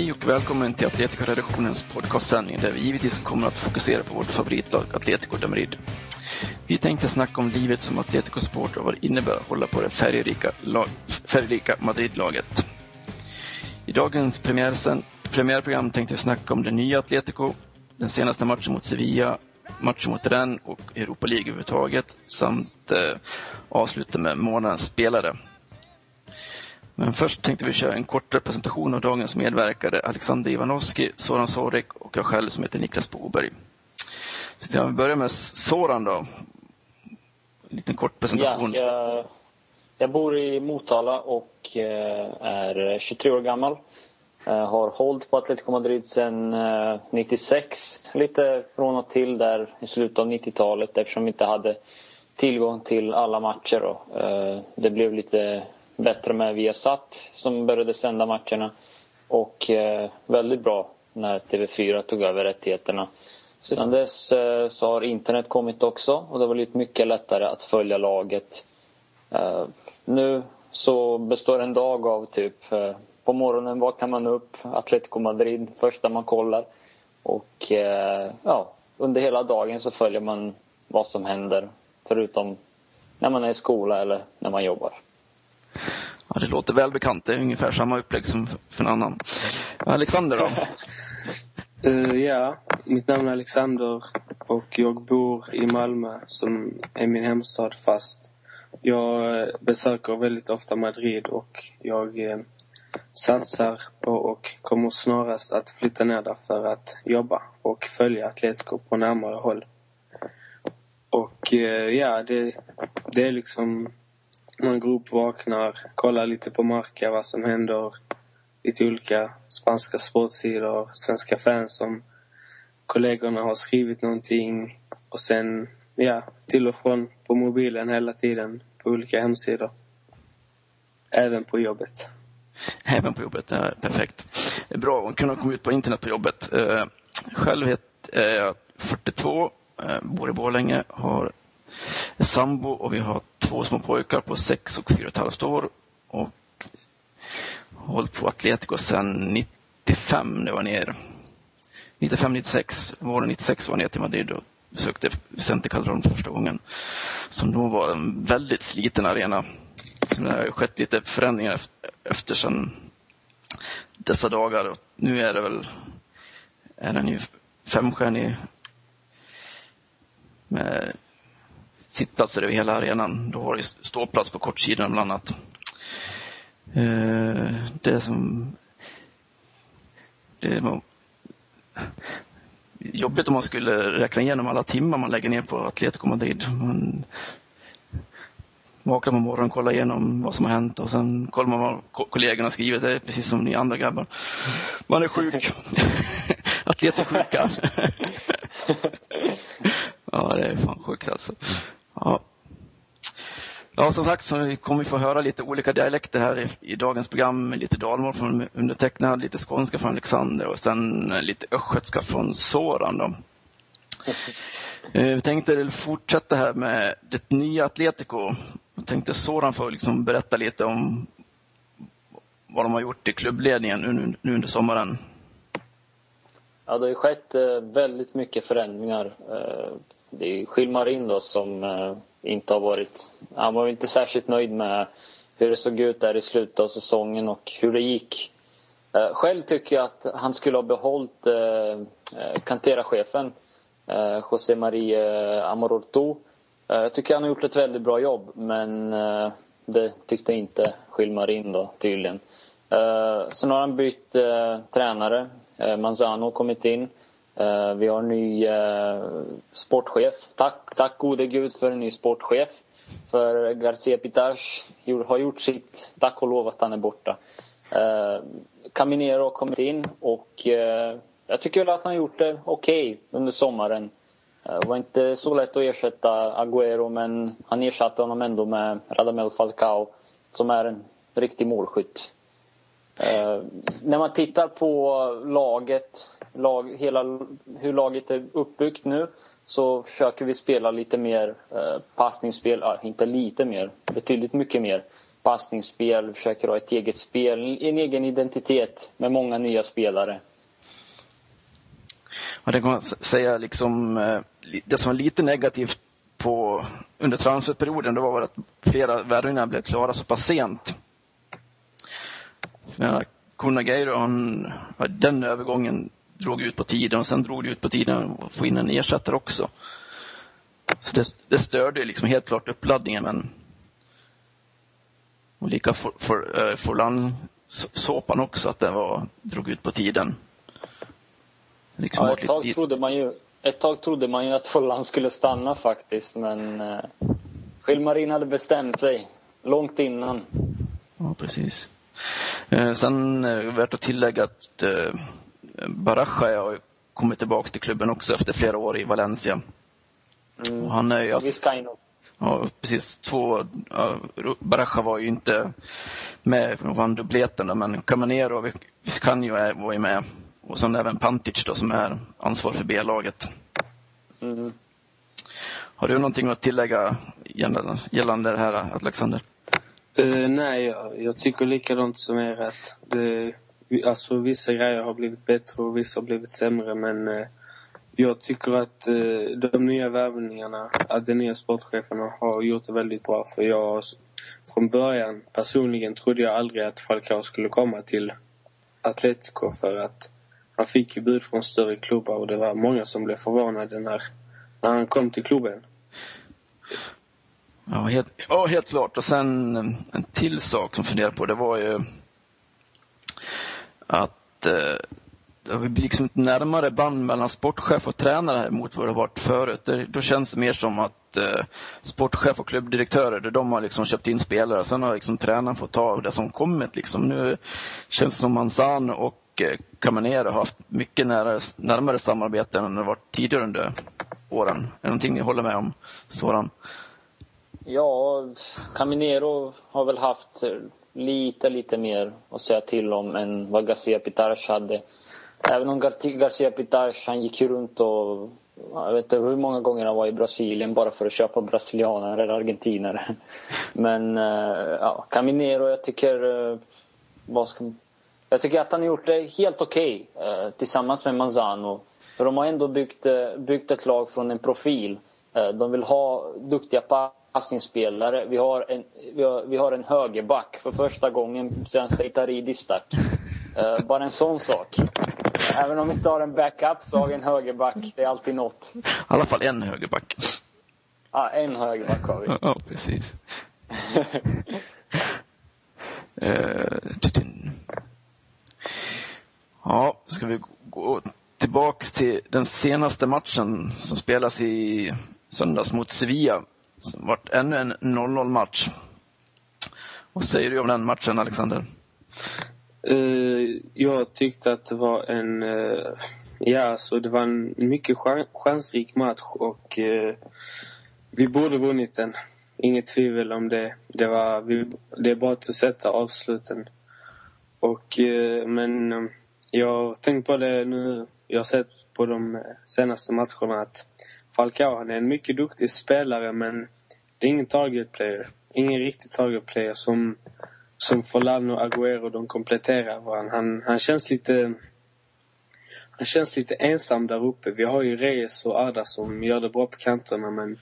Hej och välkommen till Atletico-redaktionens podcastsändning där vi givetvis kommer att fokusera på vårt favoritlag Atletico de Madrid. Vi tänkte snacka om livet som Atletico-supporter och vad det innebär att hålla på det färgrika, lag, färgrika Madrid-laget. I dagens premiärprogram tänkte vi snacka om det nya Atletico, den senaste matchen mot Sevilla, matchen mot Rennes och Europa League överhuvudtaget samt eh, avsluta med månadens spelare. Men först tänkte vi köra en kort representation av dagens medverkare Alexander Ivanovski, Soran Sorek och jag själv som heter Niklas Boberg. Så jag börjar med Soran då. En liten kort presentation. Ja, jag, jag bor i Motala och eh, är 23 år gammal. Jag har hållit på Atletico Madrid sedan eh, 96. Lite från och till där i slutet av 90-talet eftersom vi inte hade tillgång till alla matcher. Då. det blev lite bättre med Viasat som började sända matcherna. Och eh, väldigt bra när TV4 tog över rättigheterna. Sedan dess eh, så har internet kommit också och det har blivit mycket lättare att följa laget. Eh, nu så består en dag av typ eh, på morgonen vaknar man upp, Atletico Madrid första man kollar. Och eh, ja, under hela dagen så följer man vad som händer förutom när man är i skola eller när man jobbar. Ja, det låter välbekant. Det är ungefär samma upplägg som för en annan. Alexander då? uh, ja, mitt namn är Alexander och jag bor i Malmö som är min hemstad fast jag eh, besöker väldigt ofta Madrid och jag eh, satsar på och kommer snarast att flytta ner där för att jobba och följa Atletico på närmare håll. Och eh, ja, det, det är liksom man går upp, vaknar, kollar lite på Marca, vad som händer. Lite olika spanska sportsidor, svenska fans som kollegorna har skrivit någonting. Och sen, ja, till och från på mobilen hela tiden på olika hemsidor. Även på jobbet. Även på jobbet, ja, perfekt. Det är bra att kunna komma ut på internet på jobbet. Eh, själv är jag eh, 42, eh, bor i Borlänge, har sambo och vi har två små pojkar på sex och fyra och ett halvt år. Och hållit på Atletico sedan 95 när jag var ner. 95, 96, våren 96 var jag ner till Madrid och besökte Vicente Calderon för första gången. Som då var en väldigt sliten arena. Så det har skett lite förändringar efter sedan dessa dagar. Och nu är det väl är den ju femstjärnig med sittplatser över hela arenan. Då var det ståplats på kortsidan bland annat. Eh, det som... Det var jobbigt om man skulle räkna igenom alla timmar man lägger ner på Atletico Madrid. Man vaknar på morgonen, kollar igenom vad som har hänt och sen kollar man vad kollegorna skrivit. Det är precis som ni andra grabbar. Man är sjuk. Atletico-sjuka. ja, det är fan sjukt alltså. Ja. Ja, som sagt så kommer vi få höra lite olika dialekter här i, i dagens program. Lite dalmål från undertecknad, lite skånska från Alexander och sen lite östgötska från Soran. Då. Eh, vi tänkte fortsätta här med det nya Atletico. Jag tänkte Soran får liksom berätta lite om vad de har gjort i klubbledningen nu, nu under sommaren. Ja, det har skett eh, väldigt mycket förändringar eh, det är Skilmarin då som eh, inte har varit... Han var inte särskilt nöjd med hur det såg ut där i slutet av säsongen och hur det gick. Eh, själv tycker jag att han skulle ha behållit eh, Cantera-chefen José Marie Amororto. Jag tycker han har gjort ett väldigt bra jobb men det tyckte inte Skilmarin då tydligen. Sen har han bytt tränare. Manzano har kommit in. Eh, vi har en ny eh, sportchef. Tack, tack gode gud för en ny sportchef. För Garcia Pitash har gjort sitt. Tack och lov att han är borta. Eh, Caminero har kommit in och jag tycker väl att han gjort det okej okay under sommaren. Det var inte så lätt att ersätta Agüero men han ersatte honom ändå med Radamel Falcao som är en riktig målskytt. Eh, när man tittar på laget, lag, hela, hur laget är uppbyggt nu så försöker vi spela lite mer eh, passningsspel, ja, inte lite mer, betydligt mycket mer passningsspel, försöker ha ett eget spel, en egen identitet med många nya spelare. Ja, det kan man säga liksom, eh, det som var lite negativt på, under transferperioden det var att flera värvningar blev klara så pass sent. Kunageiro, han, den övergången drog ut på tiden och sen drog det ut på tiden att få in en ersättare också. Så det, det störde liksom helt klart uppladdningen men och lika för, för, äh, Forlan-såpan också, att det var, drog ut på tiden. Liksom ja, ett, tag lite... trodde man ju, ett tag trodde man ju att Forlan skulle stanna faktiskt, men eh, Gilmarin hade bestämt sig långt innan. Ja, precis. Eh, sen eh, värt att tillägga att eh, Baraja har kommit tillbaka till klubben också efter flera år i Valencia. Mm. Och han är ju... Vizcaino. Ja, precis. Två, ja, Baraja var ju inte med och vann dubbleten men Camanero och Viscanio var ju med. Och sen även Pantic då som är ansvarig för B-laget. Mm. Har du någonting att tillägga gällande det här, Alexander? Uh, nej, jag, jag tycker likadant som er att det, alltså, vissa grejer har blivit bättre och vissa har blivit sämre men eh, jag tycker att eh, de nya värvningarna, att de nya sportcheferna har gjort det väldigt bra för jag från början personligen trodde jag aldrig att Falcao skulle komma till Atletico för att han fick ju bud från större klubbar och det var många som blev förvånade när, när han kom till klubben. Ja helt, ja, helt klart. Och sen en till sak som jag funderar på det var ju att eh, det har blivit liksom ett närmare band mellan sportchef och tränare här mot vad det har varit förut. Det, då känns det mer som att eh, sportchef och klubbdirektörer, de har liksom köpt in spelare. Sen har liksom tränaren fått ta av det som kommit. Liksom. Nu känns det som Manzan och eh, har haft mycket nära, närmare samarbete än det varit tidigare under åren. Är det någonting ni håller med om, Soran? Ja, Caminero har väl haft eh, lite, lite mer att säga till om än vad Garcia Pitares hade. Även om Garcia Pitares, han gick ju runt och jag vet inte hur många gånger han var i Brasilien bara för att köpa brasilianare eller argentinare. Men eh, ja, Caminero, jag tycker... Eh, vad ska, jag tycker att han har gjort det helt okej okay, tillsammans med Manzano. För de har ändå byggt, byggt ett lag från en profil. De vill ha duktiga passningsspelare. Vi har, en, vi, har, vi har en högerback för första gången sedan Seitaridis stack. Uh, bara en sån sak. Även om vi inte har en backup så har vi en högerback. Det är alltid något. I alla fall en högerback. Ja, en högerback har vi. Ja, precis. uh, ja, ska vi gå tillbaks till den senaste matchen som spelas i söndags mot Sevilla. Som vart ännu en 0-0 match. Vad säger du om den matchen, Alexander? Uh, jag tyckte att det var en... Uh, ja, så det var en mycket chansrik match och uh, vi borde vunnit den. Inget tvivel om det. Det, var, vi, det är bara att sätta avsluten. Och, men jag har tänkt på det nu. Jag har sett på de senaste matcherna att Falcao han är en mycket duktig spelare men det är ingen target player. Ingen riktig target player som, som Forlan och Agüero, de kompletterar varandra. Han, han känns lite... Han känns lite ensam där uppe. Vi har ju Reyes och Arda som gör det bra på kanterna men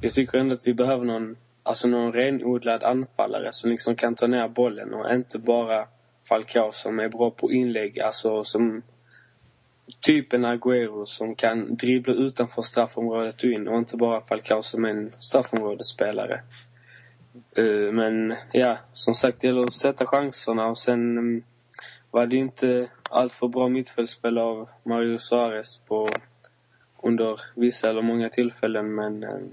jag tycker ändå att vi behöver någon, alltså någon renodlad anfallare som liksom kan ta ner bollen och inte bara Falcao som är bra på inlägg, alltså som typ en Agüero som kan dribbla utanför straffområdet och in och inte bara Falcao som en straffområdesspelare. Eh, men ja, som sagt, det gäller att sätta chanserna och sen mm, var det inte alltför bra mittfältsspel av Mario Suarez på, under vissa eller många tillfällen men mm,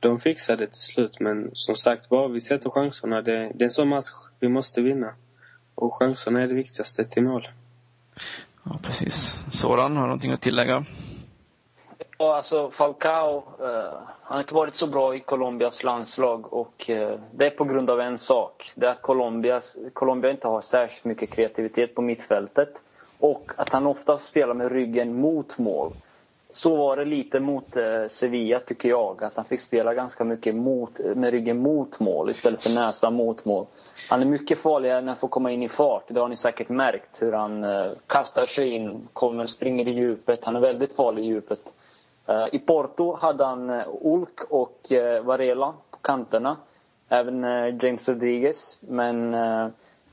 de fixade det till slut. Men som sagt, bara vi sätter chanserna. Det, det är en sån match vi måste vinna. och chanserna är det viktigaste till mål. Ja, precis. Soran, har du någonting att tillägga? Ja, alltså Falcao, eh, han har inte varit så bra i Colombias landslag och eh, det är på grund av en sak. Det är att Colombias, Colombia inte har särskilt mycket kreativitet på mittfältet och att han ofta spelar med ryggen mot mål. Så var det lite mot eh, Sevilla tycker jag, att han fick spela ganska mycket mot, med ryggen mot mål istället för näsa mot mål. Han är mycket farligare när han får komma in i fart. Det har ni säkert märkt hur han eh, kastar sig in, kommer, springer i djupet. Han är väldigt farlig i djupet. Eh, I Porto hade han Ulk och Varela på kanterna. Även James Rodriguez. Men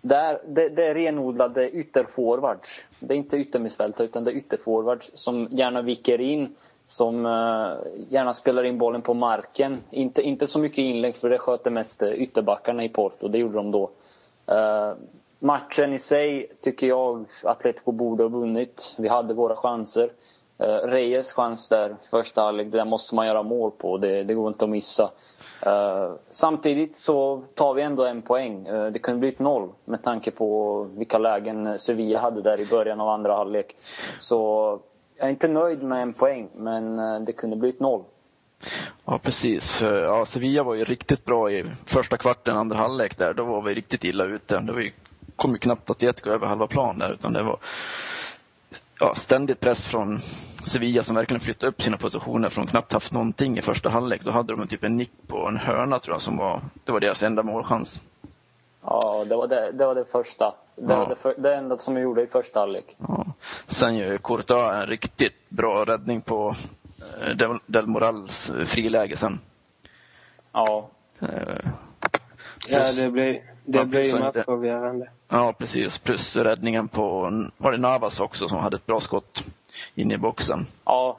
där, det, det är renodlade ytterforwards. Det är inte yttermittfältare utan det är ytterforwards som gärna viker in. Som eh, gärna spelar in bollen på marken. Inte, inte så mycket inlägg för det sköter mest eh, ytterbackarna i Porto. Det gjorde de då. Eh, matchen i sig tycker jag Atletico borde ha vunnit. Vi hade våra chanser. Uh, Reyes chans där, första halvlek, det där måste man göra mål på. Det, det går inte att missa. Uh, samtidigt så tar vi ändå en poäng. Uh, det kunde blivit noll med tanke på vilka lägen Sevilla hade där i början av andra halvlek. Så jag är inte nöjd med en poäng, men det kunde blivit noll. Ja, precis. För, ja, Sevilla var ju riktigt bra i första kvarten, andra halvlek där. Då var vi riktigt illa ute. Då vi kom ju knappt att gå över halva plan där, utan det var ja, ständig press från Sevilla som verkligen flyttade upp sina positioner från knappt haft någonting i första halvlek. Då hade de typ en nick på en hörna tror jag som var, det var deras enda målchans. Ja, det var det, det, var det första. Det ja. var det, för, det enda som de gjorde i första halvlek. Ja. Sen gör Courtois en riktigt bra räddning på eh, Del, Del Morals eh, friläge sen. Ja. Uh, ja, det blir, det blir ju matchavgörande. Ja, precis. Plus räddningen på, var det Navas också som hade ett bra skott in i boxen? Ja.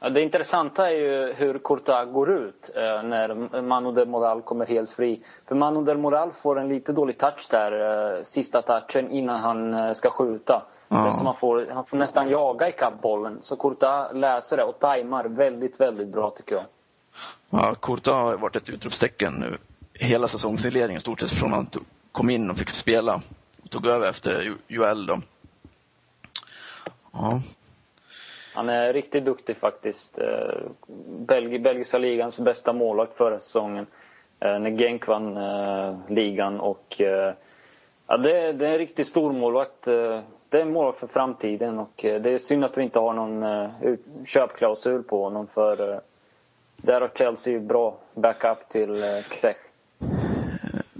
Det intressanta är ju hur Courtois går ut eh, när Manu del Moral kommer helt fri. För Manu del Moral får en lite dålig touch där, eh, sista touchen innan han eh, ska skjuta. Ja. Så man får, han får nästan jaga ikapp bollen. Så Courtois läser det och tajmar väldigt, väldigt bra tycker jag. Ja, Courtois har varit ett utropstecken nu hela säsongsinledningen stort sett från han kom in och fick spela och tog över efter Joel då. Ja. Han är riktigt duktig faktiskt. Eh, Belg belgiska ligans bästa målvakt förra säsongen. Eh, när Genk vann eh, ligan och ja, det, det är en riktigt stor målvakt. Det är en målvakt för framtiden och det är synd att vi inte har någon köpklausul på honom för där har Chelsea bra backup till Krech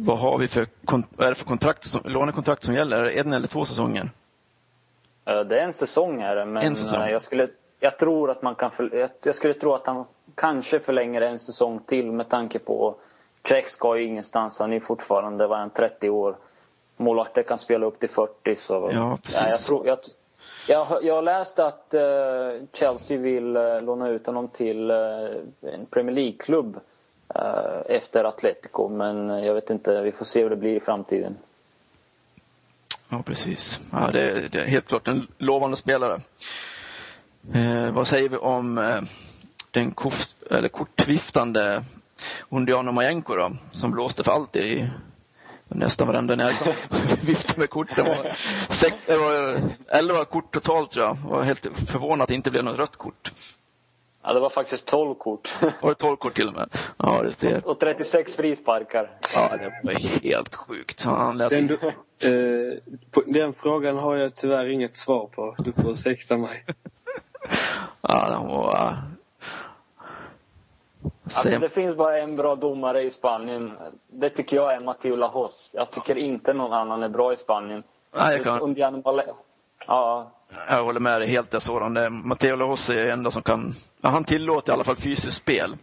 vad har vi för, vad är det för kontrakt som, lånekontrakt som gäller? Är det en eller två säsonger? Det är en säsong är det, men en säsong. jag skulle, jag tror att man kan, för, jag skulle tro att han kanske förlänger en säsong till med tanke på Czech ska ju ingenstans, han är fortfarande, var han 30 år. Målvakter kan spela upp till 40 så. Ja, precis. Ja, jag, tror, jag, jag, jag har läst att uh, Chelsea vill uh, låna ut honom till uh, en Premier League-klubb. Eh, efter Atletico. Men jag vet inte, vi får se hur det blir i framtiden. Ja, precis. Ja, det, är, det är helt klart en lovande spelare. Eh, vad säger vi om eh, den kof, eller kortviftande Undiano Majenko då, som blåste för allt i nästan varenda närgång. Viftade med korten. Det var, sex, det var elva kort totalt tror jag. Jag var helt förvånad att det inte blev något rött kort. Ja, det var faktiskt 12 kort. Var det 12 kort till och med? Ja, det ser. Och 36 frisparkar. Ja, det var helt sjukt. Han lät... den, du, eh, på, den frågan har jag tyvärr inget svar på. Du får ursäkta mig. ja, den var... Alltså, det finns bara en bra domare i Spanien. Det tycker jag är Matteo Lajos. Jag tycker inte någon annan är bra i Spanien. Nej, jag kan... Ja, jag håller med dig helt där Soran. Matteo Lahossi är enda som kan, ja, han tillåter i alla fall fysiskt spel.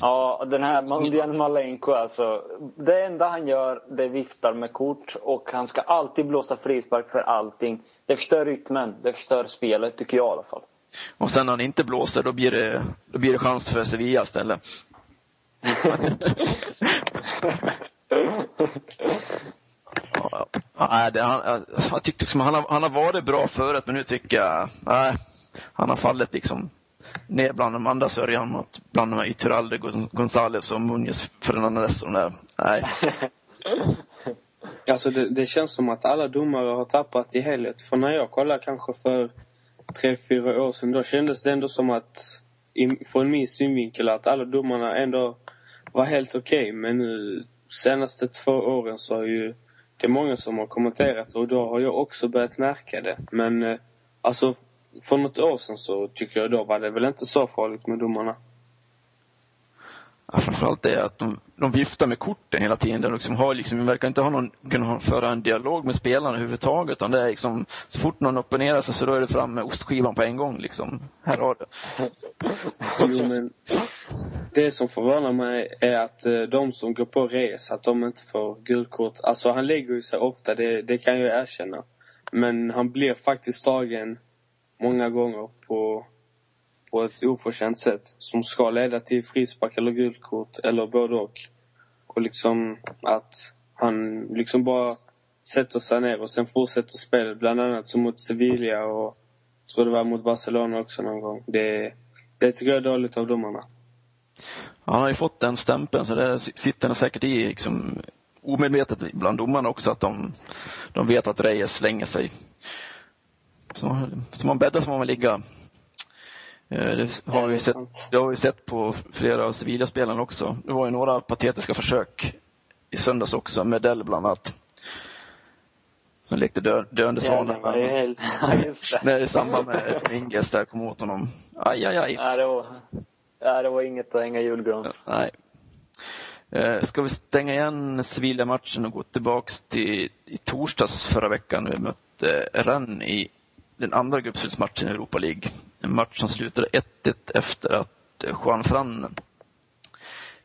Ja, den här Mundian Malenko alltså. Det enda han gör, det viftar med kort och han ska alltid blåsa frispark för allting. Det förstör rytmen, det förstör spelet tycker jag i alla fall. Och sen när han inte blåser, då blir det, då blir det chans för Sevilla istället. Ja, det, han, jag tyckte liksom, han, har, han har varit bra förut, men nu tycker jag nej, han har fallit liksom ner bland de andra sörjan Bland de här Ytteralde, Gonzales och Munoz Fernandez och de där. Nej. Alltså det, det känns som att alla domare har tappat i helhet. För när jag kollade kanske för tre, fyra år sedan, då kändes det ändå som att från min synvinkel att alla domarna ändå var helt okej. Okay. Men nu senaste två åren så har ju det är många som har kommenterat och då har jag också börjat märka det. Men eh, alltså för något år sedan så tycker jag då var det väl inte så farligt med domarna. Ja, framförallt det att de, de viftar med korten hela tiden. De, liksom har, liksom, de verkar inte ha någon, kunna föra en dialog med spelarna överhuvudtaget. Utan det är liksom, så fort någon opponerar sig så då är det fram med ostskivan på en gång. Liksom. Här har du. Jo, men det som förvånar mig är att eh, de som går på res, att de inte får gulkort. Alltså han lägger ju sig ofta, det, det kan jag erkänna. Men han blir faktiskt tagen många gånger på på ett oförtjänt sätt som ska leda till frispark eller gult kort eller både och. Och liksom att han liksom bara sätter sig ner och sen fortsätter spelet. Bland annat som mot Sevilla och jag tror det var mot Barcelona också någon gång. Det, det tycker jag är dåligt av domarna. Han har ju fått den stämpeln så det sitter säkert i liksom, omedvetet bland domarna också att de, de vet att Reyes slänger sig. Så, så man bäddar får man väl ligga. Eh, det har, vi sett, det har vi sett på flera av Sevilla-spelarna också. Det var ju några patetiska försök i söndags också, med Dell bland annat. Som lekte dö, döende svana. Ja, det helt... När i samband med Minges där kom åt honom. Aj, aj, aj. Ja, det var, ja, det var inget att hänga julgran. Nej. Eh, ska vi stänga igen Sevilla-matchen och gå tillbaks till i torsdags förra veckan. Vi mötte Rennes i den andra gruppspelsmatchen i Europa League. En match som slutade 1-1 efter att Juan Fran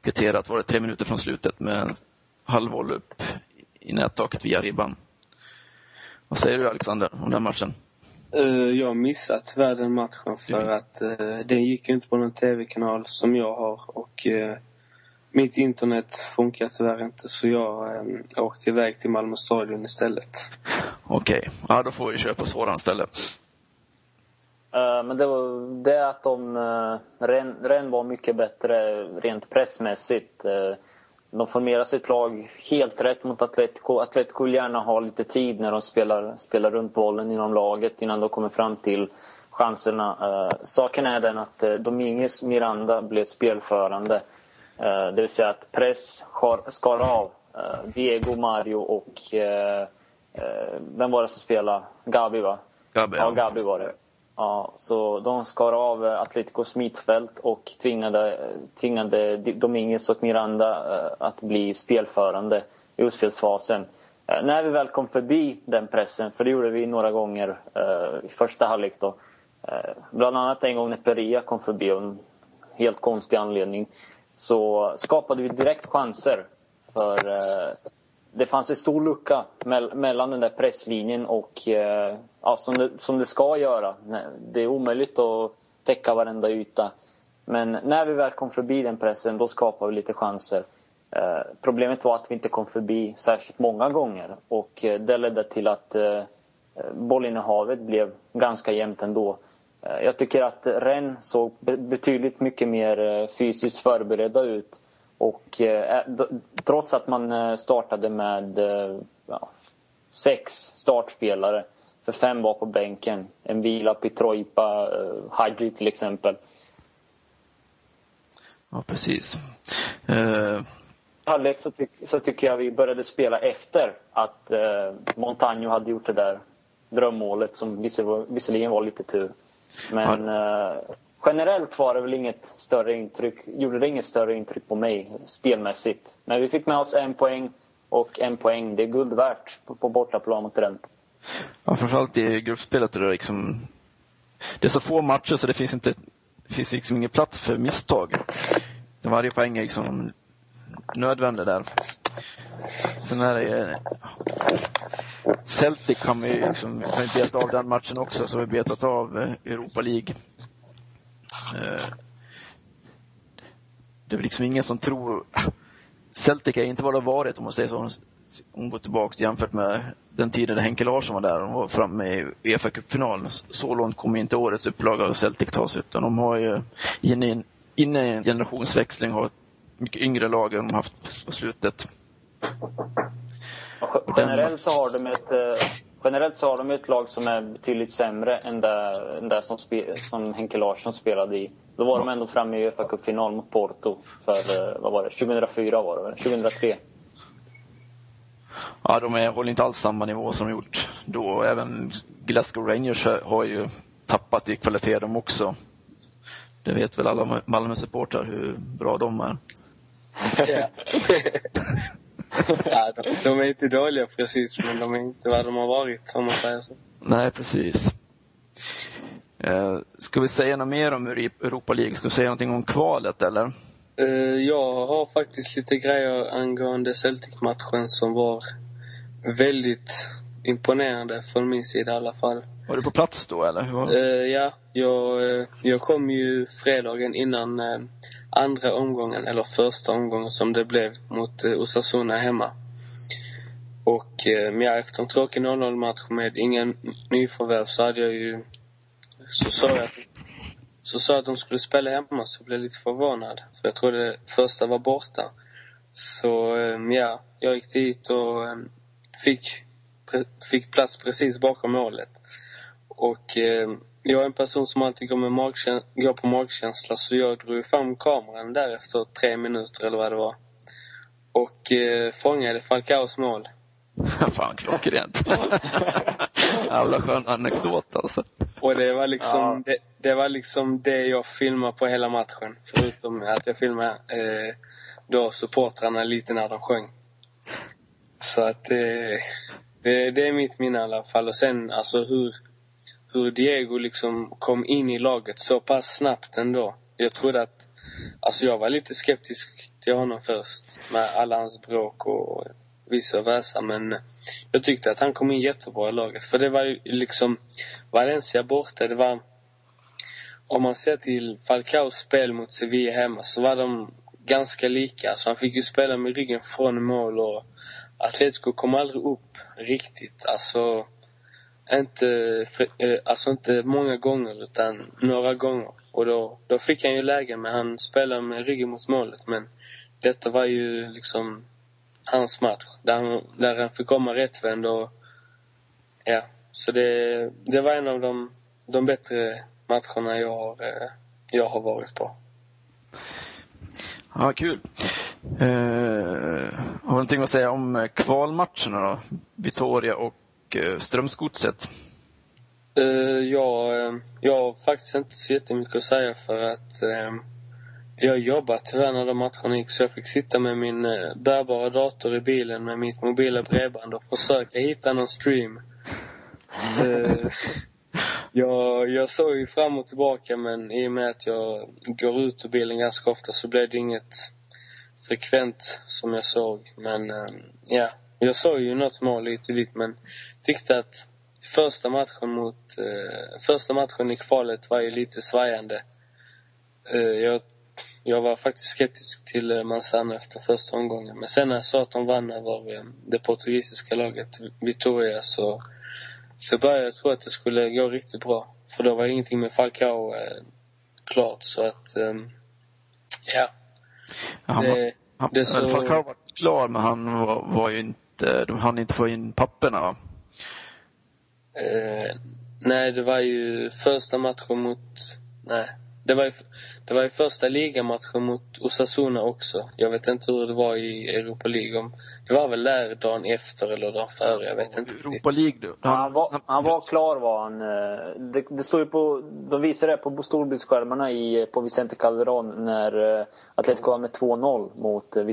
kvitterat, var det tre minuter från slutet, med en halvvolley upp i nättaket via ribban. Vad säger du Alexander om den matchen? Uh, jag har missat tyvärr den matchen för mm. att uh, den gick inte på någon tv-kanal som jag har och uh, mitt internet funkar tyvärr inte så jag um, åkte iväg till Malmö stadion istället. Okej, okay. ja då får vi köpa sådan istället. Uh, men det var det att de, uh, Ren, Ren var mycket bättre rent pressmässigt. Uh, de formerar sitt lag helt rätt mot Atletico. Atletico vill gärna ha lite tid när de spelar, spelar runt bollen inom laget innan de kommer fram till chanserna. Saken är den att uh, Dominguez Miranda blev spelförande. Det vill säga att press skar, av Diego, Mario och Eh, vem var det som spelade? Gabi va? Gabi, ja. Gabi var det. Ja, så de skar av eh, Atleticos mittfält och tvingade, tvingade Dominguez och Miranda eh, att bli spelförande i utspelsfasen. Eh, när vi väl kom förbi den pressen, för det gjorde vi några gånger i första halvlek då. Bland annat en gång när Peria kom förbi av en helt konstig anledning. Så skapade vi direkt chanser för det fanns en stor lucka mellan den där presslinjen och eh, ja, som, det, som det ska göra. Det är omöjligt att täcka varenda yta. Men när vi väl kom förbi den pressen, då skapade vi lite chanser. Eh, problemet var att vi inte kom förbi särskilt många gånger och eh, det ledde till att eh, bollinnehavet blev ganska jämnt ändå. Eh, jag tycker att Ren såg betydligt mycket mer eh, fysiskt förberedda ut och eh, trots att man eh, startade med eh, ja, sex startspelare, för fem var på bänken. En vila, Pitroipa, eh, Hadji till exempel. Ja, precis. Eh... halvlek så, ty så tycker jag vi började spela efter att eh, Montagno hade gjort det där drömmålet som visserligen var lite tur. Men ja. eh, generellt var det väl inget större intryck, gjorde det inget större intryck på mig spelmässigt. Men vi fick med oss en poäng och en poäng, det är guld värt på, på bortaplan mot den. Ja, framförallt i gruppspelet är det liksom, det är så få matcher så det finns inte, det finns liksom ingen plats för misstag. Varje poäng är liksom nödvändig där. Sen är det Celtic kan vi liksom, kan vi beta av den matchen också, så har vi betat av eh, Europa League. Eh, det är liksom ingen som tror... Celtic är inte vad det har varit om man säger så. Om man går tillbaka jämfört med den tiden när Henke Larsson var där. De var framme i Uefa Cup-finalen. Så långt kommer inte årets upplaga av Celtic ta sig utan de har ju inne i en generationsväxling har ett mycket yngre lag än de haft på slutet. Generellt så har de ett, eh, generellt så har de ett lag som är betydligt sämre än det, än det som, spe, som Henke Larsson spelade i. Då var de ändå framme i Uefa Cup-final mot Porto för, eh, vad var det, 2004 var det 2003. Ja, de är, håller inte alls samma nivå som de gjort då. Även Glasgow Rangers har ju tappat i kvalitet de också. Det vet väl alla Malmö-supportrar hur bra de är. ja, de, de, är inte dåliga precis, men de är inte vad de har varit, om man säger så. Nej, precis. Eh, ska vi säga något mer om Europa League? Ska vi säga någonting om kvalet, eller? Eh, jag har faktiskt lite grejer angående Celtic-matchen som var väldigt imponerande från min sida i alla fall. Var du på plats då eller? Hur uh, ja, jag, uh, jag kom ju fredagen innan uh, andra omgången, eller första omgången som det blev mot eh, Osasuna hemma. Och eh, ja, efter en tråkig 0-0 match med ingen nyförvärv så hade jag ju... Så sa jag, så sa jag att de skulle spela hemma så jag blev lite förvånad. För jag trodde första var borta. Så eh, ja, jag gick dit och fick, fick plats precis bakom målet. Och eh, jag är en person som alltid går, med magkäns går på magkänsla så jag drog fram kameran där efter tre minuter eller vad det var. Och eh, fångade Falcaos mål. Fan, klockrent. Jävla skön anekdot alltså. Och det var liksom, ja. det, det, var liksom det jag filmade på hela matchen. Förutom att jag filmade eh, då supportrarna lite när de sjöng. Så att det, det, det är mitt minne i alla fall. Och sen alltså hur, hur Diego liksom kom in i laget så pass snabbt ändå. Jag trodde att... Alltså jag var lite skeptisk till honom först med alla hans bråk och vice versa. Men jag tyckte att han kom in jättebra i laget. För det var liksom Valencia borta. Det var... Om man ser till Falcaos spel mot Sevilla hemma så var de ganska lika. Så han fick ju spela med ryggen från mål och Atletico kom aldrig upp riktigt. Alltså inte, eh, alltså inte många gånger utan några gånger. Och då, då fick han ju lägen men han spelade med ryggen mot målet. Men detta var ju liksom hans match. Där han, där han fick komma rättvänd och ja. Så det, det var en av de, de bättre matcherna jag har, eh, jag har varit på. Ja, kul. Uh, har du någonting att säga om kvalmatcherna då? Vitoria och och eh, Strömsgodset? Eh, ja, eh, jag har faktiskt inte så jättemycket att säga för att jag jobbade tyvärr när de matcherna gick så jag fick sitta med min bärbara dator i bilen med mitt mobila bredband och försöka hitta någon stream. Jag, jag såg ju fram och tillbaka men i och med att jag går ut ur bilen ganska ofta så blev det inget frekvent som jag såg. Men ja, jag såg ju något mål lite dit men tyckte att första matchen mot... Eh, första matchen i kvalet var ju lite svajande. Eh, jag, jag var faktiskt skeptisk till eh, Manzano efter första omgången. Men sen när jag såg att de vann över eh, det portugisiska laget Vitoria så, så började jag tro att det skulle gå riktigt bra. För då var ingenting med Falcao eh, klart så att... Eh, ja. Han, det, han, det så... Falcao var klar men han var, var ju inte, de hann inte få in papperna va? Eh, nej, det var ju första matchen mot... Nej. Det var, ju, det var ju första ligamatchen mot Osasuna också. Jag vet inte hur det var i Europa League. Det var väl där dagen efter eller dagen före. Jag vet inte Europa League då? Han, han, var, han var klar var han. Eh, det, det står ju på... De visade det på storbildsskärmarna i, på Vicente Calderon när eh, Atletico var med 2-0 mot eh,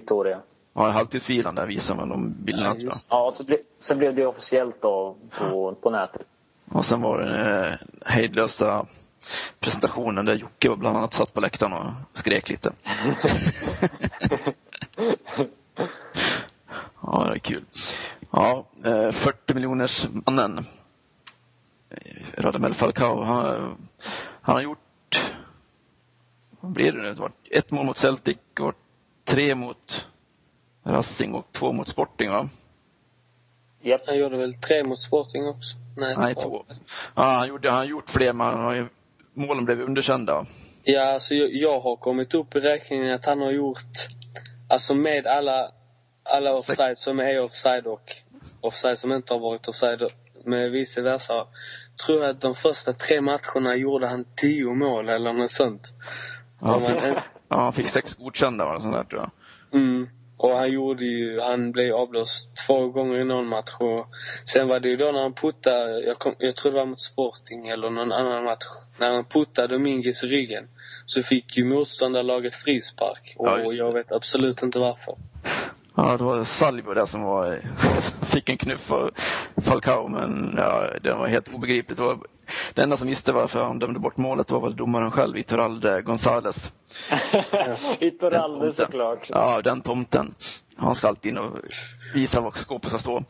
Ja, halvtidsvilan där visade man de bilderna ja, Ja, så ble, sen blev det officiellt då på, på nätet. Och sen var det eh, hejdlösa presentationen där Jocke bland annat satt på läktaren och skrek lite. ja, det är kul. Ja, 40 eh, miljoners mannen eh, Radamel Falcao. Han, han har gjort, vad blir det nu? Ett mål mot Celtic och tre mot Racing och två mot Sporting va? Japp. Han gjorde väl tre mot Sporting också? Nej, Nej två. Ja, han, gjorde, han har gjort fler men han har ju målen blev underkända? Ja, alltså jag, jag, har kommit upp i räkningen att han har gjort, alltså med alla, alla offside som är offside och offside som inte har varit offside. Med vice versa. Tror jag att de första tre matcherna gjorde han tio mål eller något sånt. Ja, han, fick, ja, han fick sex godkända eller sånt där tror jag. Mm. Och han gjorde ju, han blev avblåst två gånger i någon match. Och sen var det ju då när han puttade, jag, kom, jag tror det var mot Sporting eller någon annan match. När han puttade Dominguez i ryggen så fick ju motståndarlaget frispark. Och ja, jag vet absolut inte varför. Ja, det var Salvo där som var, fick en knuff för Falcao, men ja, det var helt obegripligt. Det, var, det enda som visste varför han dömde bort målet var väl domaren själv, Iturralde Gonzales. Iturralde såklart. Ja, den tomten. Han ska alltid in och visa var skåpet ska stå.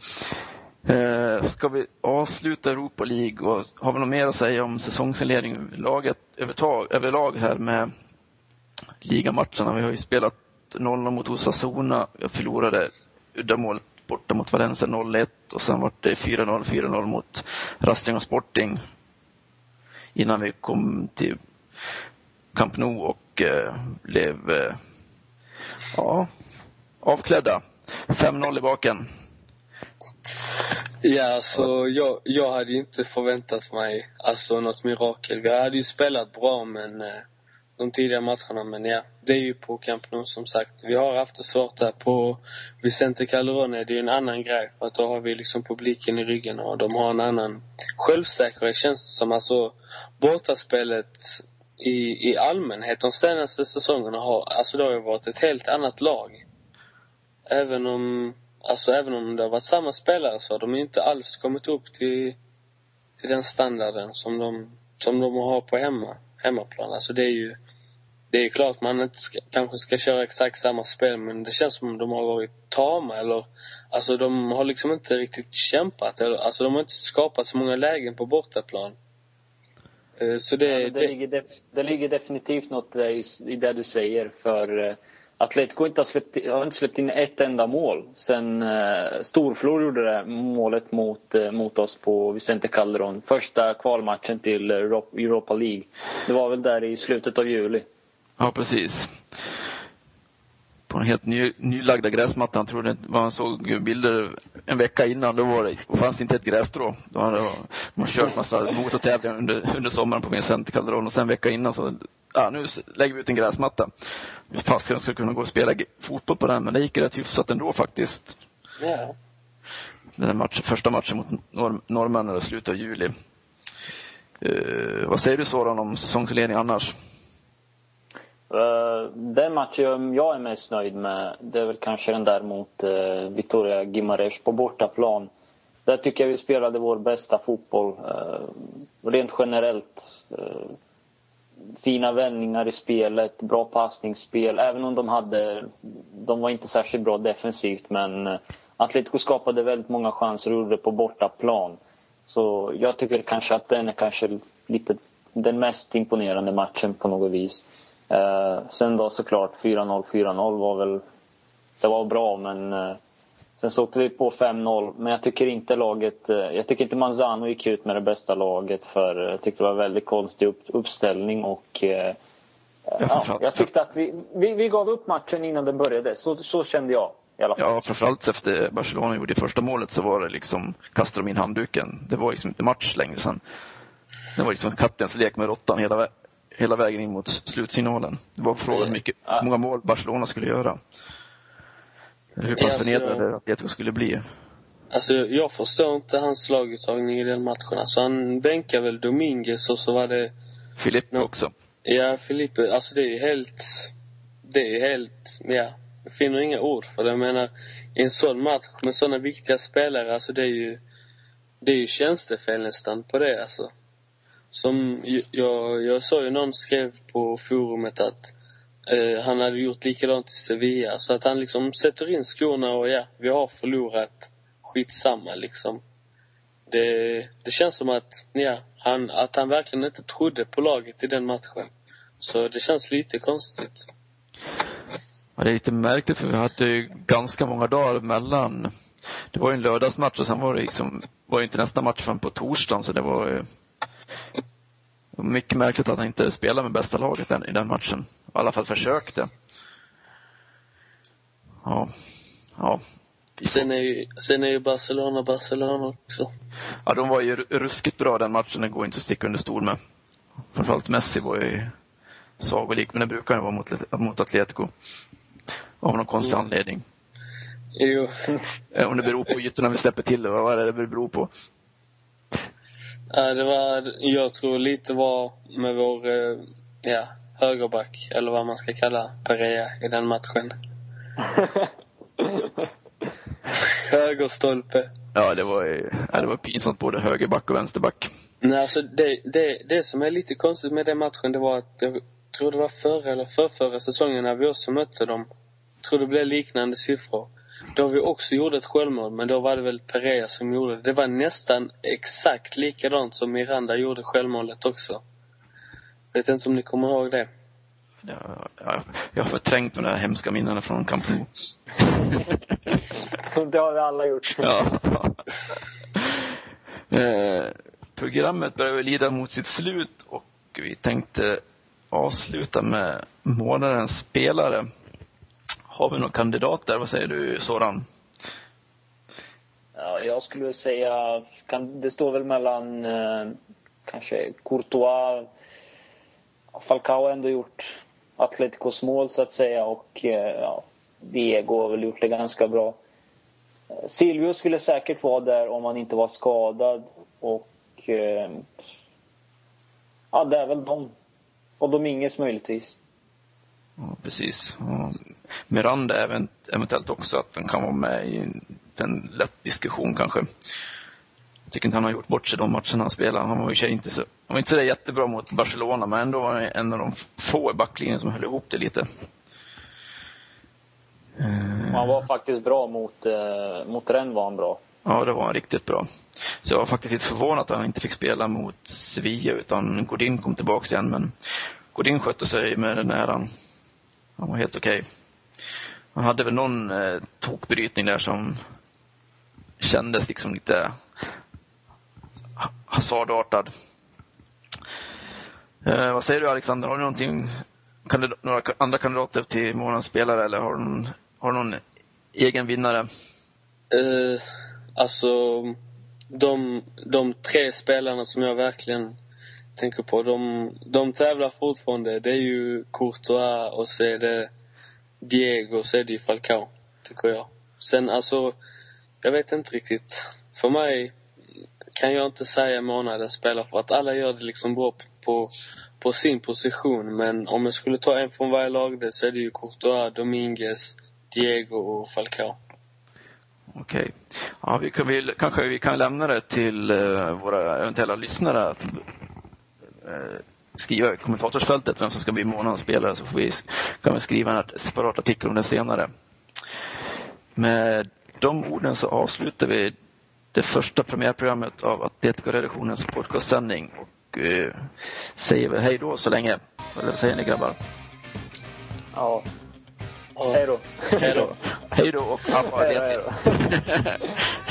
Eh, ska vi avsluta Europa League och har vi något mer att säga om säsongsinledningen laget övertag, överlag här med ligamatcherna? Vi har ju spelat 0-0 mot Osasuna. Jag förlorade uddamålet borta mot Valencia 0-1 och sen var det 4-0, 4-0 mot Racing och Sporting innan vi kom till Camp Nou och eh, blev eh, ja, avklädda. 5-0 i baken. Ja, alltså jag, jag hade inte förväntat mig alltså, något mirakel. Vi hade ju spelat bra men eh, de tidiga matcherna. Men ja, det är ju på Camp Nou som sagt. Vi har haft det svårt där. På Vicente Calderon är det ju en annan grej för att då har vi liksom publiken i ryggen och de har en annan självsäkerhet känns det som. Alltså bortaspelet i, i allmänhet de senaste säsongerna har, alltså det har ju varit ett helt annat lag. Även om, alltså även om det har varit samma spelare så har de inte alls kommit upp till, till den standarden som de, som de har på hemma, hemmaplan. Alltså det är ju det är klart man inte ska, kanske ska köra exakt samma spel men det känns som de har varit tama eller Alltså de har liksom inte riktigt kämpat. Eller, alltså de har inte skapat så många lägen på bortaplan. Eh, så det, ja, det, det... Ligger def, det ligger definitivt något i, i det du säger. För uh, Atletico inte har, släppt, har inte släppt in ett enda mål sen uh, Storflor gjorde det målet mot, uh, mot oss på Vicente Calderón. Första kvalmatchen till Europa League. Det var väl där i slutet av juli. Ja, precis. På en helt ny, nylagda gräsmattan. Tror det han såg bilder en vecka innan. Då var det, fanns inte ett grässtrå. Då hade man kört massa motortävlingar under, under sommaren på Vincent Calderon och sen en vecka innan så ja, nu lägger vi ut en gräsmatta. Hur fasiken skulle kunna gå och spela fotboll på den, men det gick rätt hyfsat ändå faktiskt. Ja. Den match, första matchen mot norr, norrmännen i slutet av juli. Uh, vad säger du Soran om säsongsledning annars? Uh, den matchen jag är mest nöjd med, det är väl kanske den där mot eh, uh, Victoria Gimares på bortaplan. Där tycker jag vi spelade vår bästa fotboll. Uh, rent generellt. Uh, fina vändningar i spelet, bra passningsspel. Även om de hade... De var inte särskilt bra defensivt, men uh, Atletico skapade väldigt många chanser och gjorde det på bortaplan. Så jag tycker kanske att den är kanske lite den mest imponerande matchen på något vis. Eh, sen då såklart 4-0, 4-0 var väl... Det var bra men eh, sen så åkte vi på 5-0. Men jag tycker inte laget... Eh, jag tycker inte Manzano gick ut med det bästa laget för jag tyckte det var väldigt konstig upp, uppställning och eh, ja, jag tyckte att vi, vi, vi gav upp matchen innan den började. Så, så kände jag. Ja, framförallt efter Barcelona gjorde första målet så var det liksom, kastade de in handduken. Det var liksom inte match längre sen. Det var liksom kattens lek med råttan hela, hela vägen in mot slutsignalen. Det var frågan hur ja. många mål Barcelona skulle göra. Hur pass alltså, förnedrade Atletico skulle bli. Alltså jag förstår inte hans laguttagning i den matchen. Alltså han bänkade väl Dominguez och så var det... Filippe no... också. Ja, Filippe. Alltså det är helt... Det är helt... Ja, jag finner inga ord för det. Jag menar, i en sån match med såna viktiga spelare, alltså det är ju... Det är ju tjänstefel nästan på det alltså. Som jag, jag såg ju någon skrev på forumet att eh, han hade gjort likadant i Sevilla. Så att han liksom sätter in skorna och ja, vi har förlorat. Skitsamma liksom. Det, det känns som att, ja, han, att han verkligen inte trodde på laget i den matchen. Så det känns lite konstigt. Ja, det är lite märkligt för vi hade ju ganska många dagar mellan. Det var ju en lördagsmatch och sen var det liksom, var ju inte nästa match förrän på torsdagen så det var ju mycket märkligt att han inte spelade med bästa laget i den matchen. I alla fall försökte. Ja, ja. Sen är ju, sen är ju Barcelona Barcelona också. Ja, de var ju ruskigt bra den matchen, det går inte att sticka under stol med. Framförallt Messi var ju sagolik, men det brukar han vara mot, mot Atletico. Av någon konstig mm. anledning. Jo. Eh, om det beror på ytorna vi släpper till, vad är det det beror på? Ja, det var, jag tror lite var med vår eh, ja, högerback, eller vad man ska kalla Perea i den matchen. Högerstolpe. Ja, det var, ja, det var pinsamt både högerback och vänsterback. Nej, alltså det, det, det som är lite konstigt med den matchen, det var att jag tror det var förra eller förra säsongen när vi också mötte dem. Jag tror det blev liknande siffror. Då vi också gjorde ett självmål, men då var det väl Perea som gjorde det. Det var nästan exakt likadant som Miranda gjorde självmålet också. Vet inte om ni kommer ihåg det? Ja, ja, jag har förträngt de där hemska minnena från Camp Nou. det har vi alla gjort. ja. Eh, programmet börjar lida mot sitt slut och vi tänkte avsluta med månadens spelare. Har vi någon kandidat där? Vad säger du Soran? Ja, jag skulle säga, det står väl mellan eh, kanske Courtois, Falcao har ändå gjort Atleticos mål så att säga och eh, ja, Diego har väl gjort det ganska bra. Eh, Silvio skulle säkert vara där om han inte var skadad och eh, ja, det är väl de. Och Dominguez möjligtvis. Ja, precis. Och Miranda eventuellt också, att den kan vara med i en lätt diskussion kanske. Jag tycker inte han har gjort bort sig de matcherna han spelade. Han var ju inte så, han var inte så jättebra mot Barcelona, men ändå var han en av de få i backlinjen som höll ihop det lite. Han var faktiskt bra mot, eh, mot Rennes var han bra. Ja, det var han riktigt bra. Så jag var faktiskt lite förvånad att han inte fick spela mot Sevilla, utan Godin kom tillbaka igen. Men Godin skötte sig med den äran. Han var helt okej. Okay. Han hade väl någon eh, tokbrytning där som kändes liksom lite hasardartad. Eh, vad säger du Alexander, har du någonting, kandid- några andra kandidater till månadens spelare eller har du någon, har du någon egen vinnare? Eh, alltså, de, de tre spelarna som jag verkligen tänker på, de, de tävlar fortfarande. Det är ju Courtois och så är det Diego och så är det ju Falcao, tycker jag. Sen alltså, jag vet inte riktigt. För mig kan jag inte säga månadens spelare för att alla gör det liksom bra på, på sin position. Men om jag skulle ta en från varje lag så är det ju Courtois, Dominguez, Diego och Falcao. Okej. Okay. Ja, vi kan vi, kanske vi kan lämna det till uh, våra eventuella lyssnare att skriva i kommentatorsfältet vem som ska bli månadens spelare så får vi, kan vi skriva en separat artikel om det senare. Med de orden så avslutar vi det första premiärprogrammet av Atletico-redaktionens podcastsändning och uh, säger väl hej då så länge. Eller vad säger ni grabbar? Ja. Hej då. Hej då. hej då och Abba